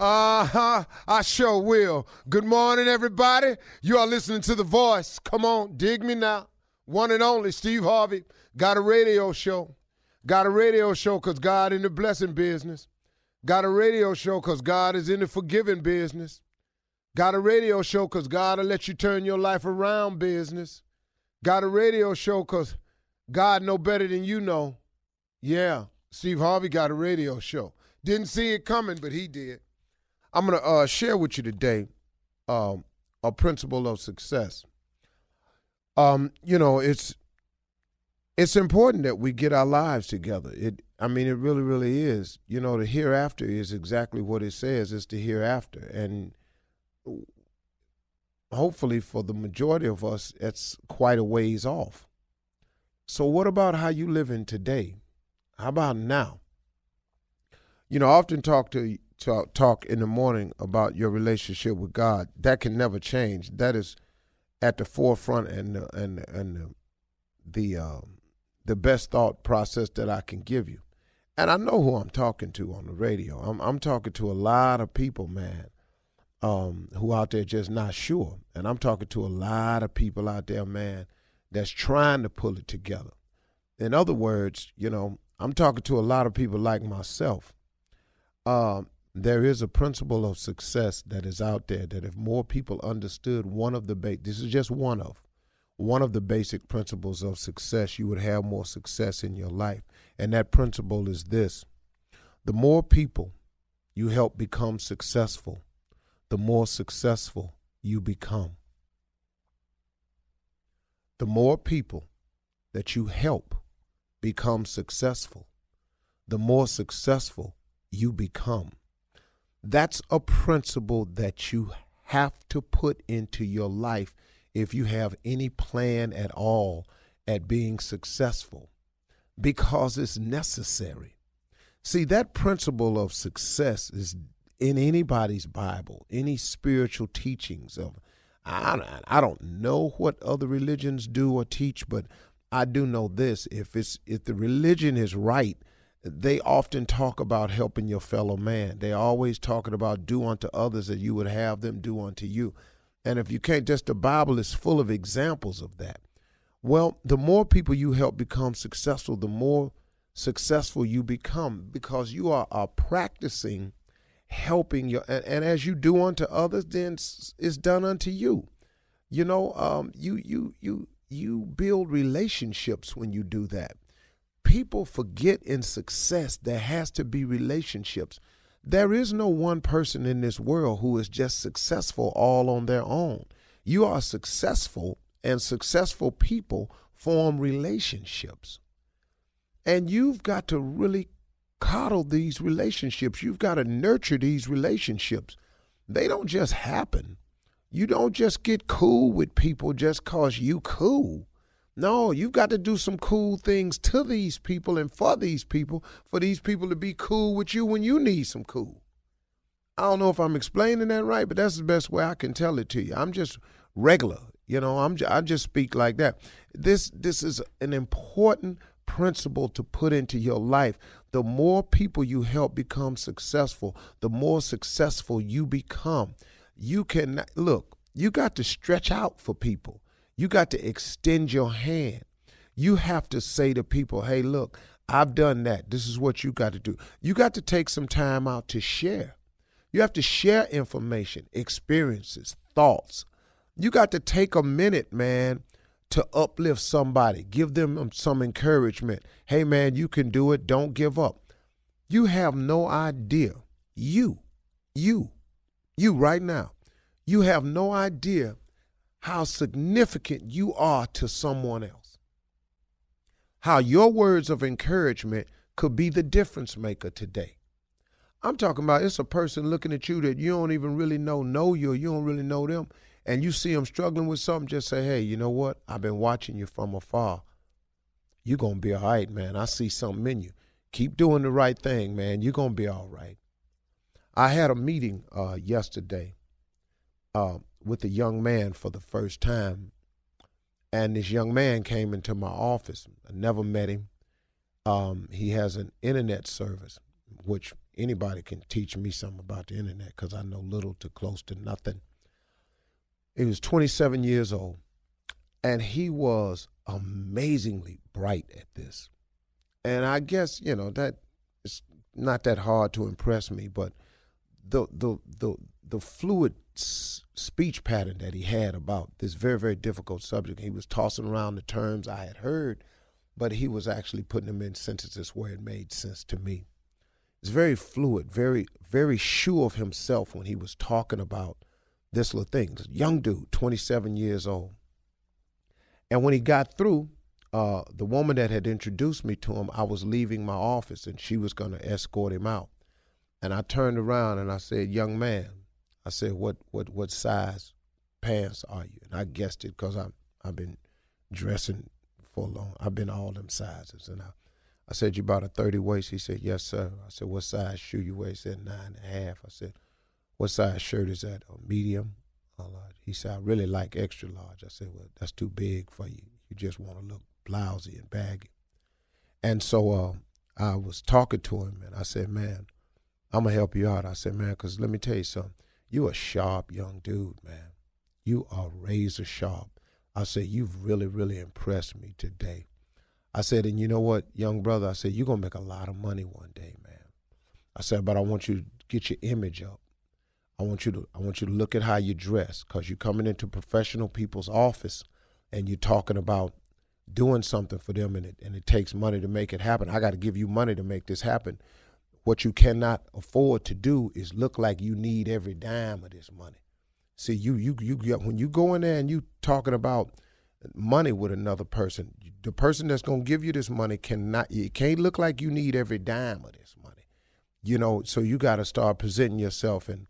Uh huh. I sure will. Good morning, everybody. You are listening to The Voice. Come on, dig me now. One and only Steve Harvey. Got a radio show. Got a radio show because God in the blessing business. Got a radio show because God is in the forgiving business. Got a radio show because God will let you turn your life around business. Got a radio show because God know better than you know. Yeah, Steve Harvey got a radio show. Didn't see it coming, but he did. I'm going to uh, share with you today um, a principle of success. Um, you know, it's it's important that we get our lives together. It, I mean, it really, really is. You know, the hereafter is exactly what it says. It's the hereafter, and hopefully, for the majority of us, it's quite a ways off. So, what about how you living today? How about now? You know, I often talk to talk, talk in the morning about your relationship with God. That can never change. That is at the forefront and the, and and the the, um, the best thought process that I can give you. And I know who I'm talking to on the radio. I'm I'm talking to a lot of people, man, um, who out there just not sure. And I'm talking to a lot of people out there, man, that's trying to pull it together. In other words, you know, I'm talking to a lot of people like myself. Um, there is a principle of success that is out there that if more people understood one of the ba- this is just one of one of the basic principles of success you would have more success in your life. And that principle is this. The more people you help become successful the more successful you become. The more people that you help become successful the more successful you become that's a principle that you have to put into your life if you have any plan at all at being successful because it's necessary. See, that principle of success is in anybody's Bible, any spiritual teachings of I, I don't know what other religions do or teach, but I do know this: if it's if the religion is right, they often talk about helping your fellow man. They're always talking about do unto others that you would have them do unto you. And if you can't, just the Bible is full of examples of that. Well, the more people you help become successful, the more successful you become because you are, are practicing helping your and, and, as you do unto others, then it's done unto you. You know, um, you you you you build relationships when you do that. People forget in success there has to be relationships. There is no one person in this world who is just successful all on their own. You are successful, and successful people form relationships. And you've got to really coddle these relationships. You've got to nurture these relationships. They don't just happen. You don't just get cool with people just cause you cool. No, you've got to do some cool things to these people and for these people, for these people to be cool with you when you need some cool. I don't know if I'm explaining that right, but that's the best way I can tell it to you. I'm just regular, you know. I'm I just speak like that. This this is an important principle to put into your life. The more people you help become successful, the more successful you become. You can look, you got to stretch out for people. You got to extend your hand. You have to say to people, hey, look, I've done that. This is what you got to do. You got to take some time out to share. You have to share information, experiences, thoughts. You got to take a minute, man, to uplift somebody, give them some encouragement. Hey, man, you can do it. Don't give up. You have no idea. You, you, you right now, you have no idea how significant you are to someone else. How your words of encouragement could be the difference maker today. I'm talking about it's a person looking at you that you don't even really know, know you, you don't really know them, and you see them struggling with something, just say, hey, you know what? I've been watching you from afar. You're going to be all right, man. I see something in you. Keep doing the right thing, man. You're going to be all right. I had a meeting uh, yesterday uh, with a young man for the first time. And this young man came into my office. I never met him. Um, he has an internet service, which anybody can teach me something about the internet because I know little to close to nothing. He was 27 years old, and he was amazingly bright at this. And I guess you know that it's not that hard to impress me, but the the the the fluid s- speech pattern that he had about this very very difficult subject, he was tossing around the terms I had heard, but he was actually putting them in sentences where it made sense to me. It's very fluid, very very sure of himself when he was talking about this little thing. This young dude, 27 years old. And when he got through, uh, the woman that had introduced me to him, I was leaving my office and she was going to escort him out. And I turned around and I said, "Young man," I said, "What what what size pants are you?" And I guessed it because I'm I've been dressing for long. I've been all them sizes, and I I said, "You bought a 30 waist?" He said, "Yes, sir." I said, "What size shoe you wear?" He said, nine and a half. I said, what size shirt is that? A medium? A large? He said, I really like extra large. I said, well, that's too big for you. You just want to look blousy and baggy. And so uh, I was talking to him, and I said, man, I'm to help you out. I said, man, because let me tell you something. You a sharp young dude, man. You are razor sharp. I said, you've really, really impressed me today. I said, and you know what, young brother? I said, you're going to make a lot of money one day, man. I said, but I want you to get your image up. I want you to I want you to look at how you dress because you're coming into professional people's office and you're talking about doing something for them and it and it takes money to make it happen. I got to give you money to make this happen. What you cannot afford to do is look like you need every dime of this money. See, you you you when you go in there and you talking about money with another person, the person that's to give you this money cannot it can't look like you need every dime of this money. You know, so you got to start presenting yourself and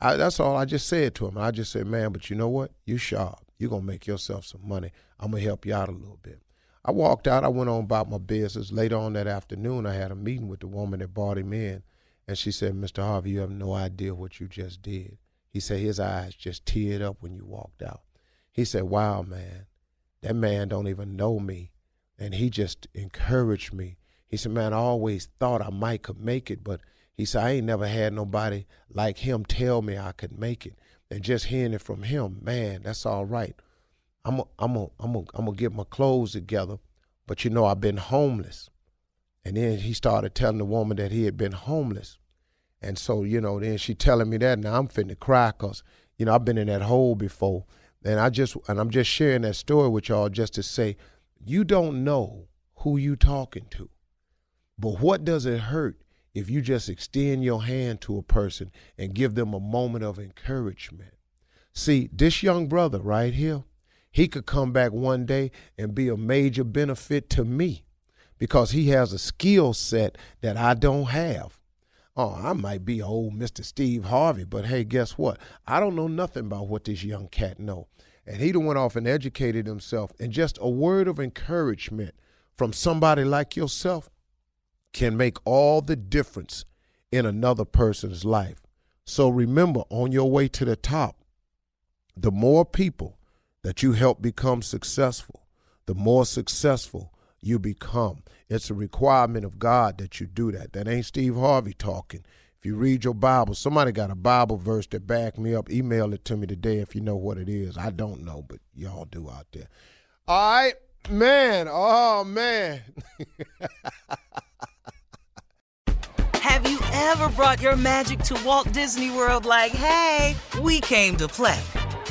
I, that's all I just said to him. I just said, man, but you know what? You sharp. You're to make yourself some money. I'm to help you out a little bit. I walked out. I went on about my business. Later on that afternoon, I had a meeting with the woman that brought him in. And she said, Mr. Harvey, you have no idea what you just did. He said his eyes just teared up when you walked out. He said, wow, man, that man don't even know me. and he just encouraged me. He said, "Man, I always thought I might could make it, but he said I ain't never had nobody like him tell me I could make it." And just hearing it from him, man, that's all right. I'm a, I'm a, I'm a, I'm gonna get my clothes together, but you know I've been homeless. And then he started telling the woman that he had been homeless. And so, you know, then she telling me that, now I'm finna cry because, you know, I've been in that hole before. And I just, and I'm just sharing that story with y'all just to say, you don't know who you talking to. But what does it hurt if you just extend your hand to a person and give them a moment of encouragement? See, this young brother right here, he could come back one day and be a major benefit to me because he has a skill set that I don't have. Oh, I might be old Mr. Steve Harvey, but hey, guess what? I don't know nothing about what this young cat know. And he done went off and educated himself. And just a word of encouragement from somebody like yourself can make all the difference in another person's life. So remember, on your way to the top, the more people that you help become successful, the more successful you become. It's a requirement of God that you do that. That ain't Steve Harvey talking. If you read your Bible, somebody got a Bible verse that back me up. Email it to me today if you know what it is. I don't know, but y'all do out there. All right, man. Oh man. Have you ever brought your magic to Walt Disney World like, hey, we came to play?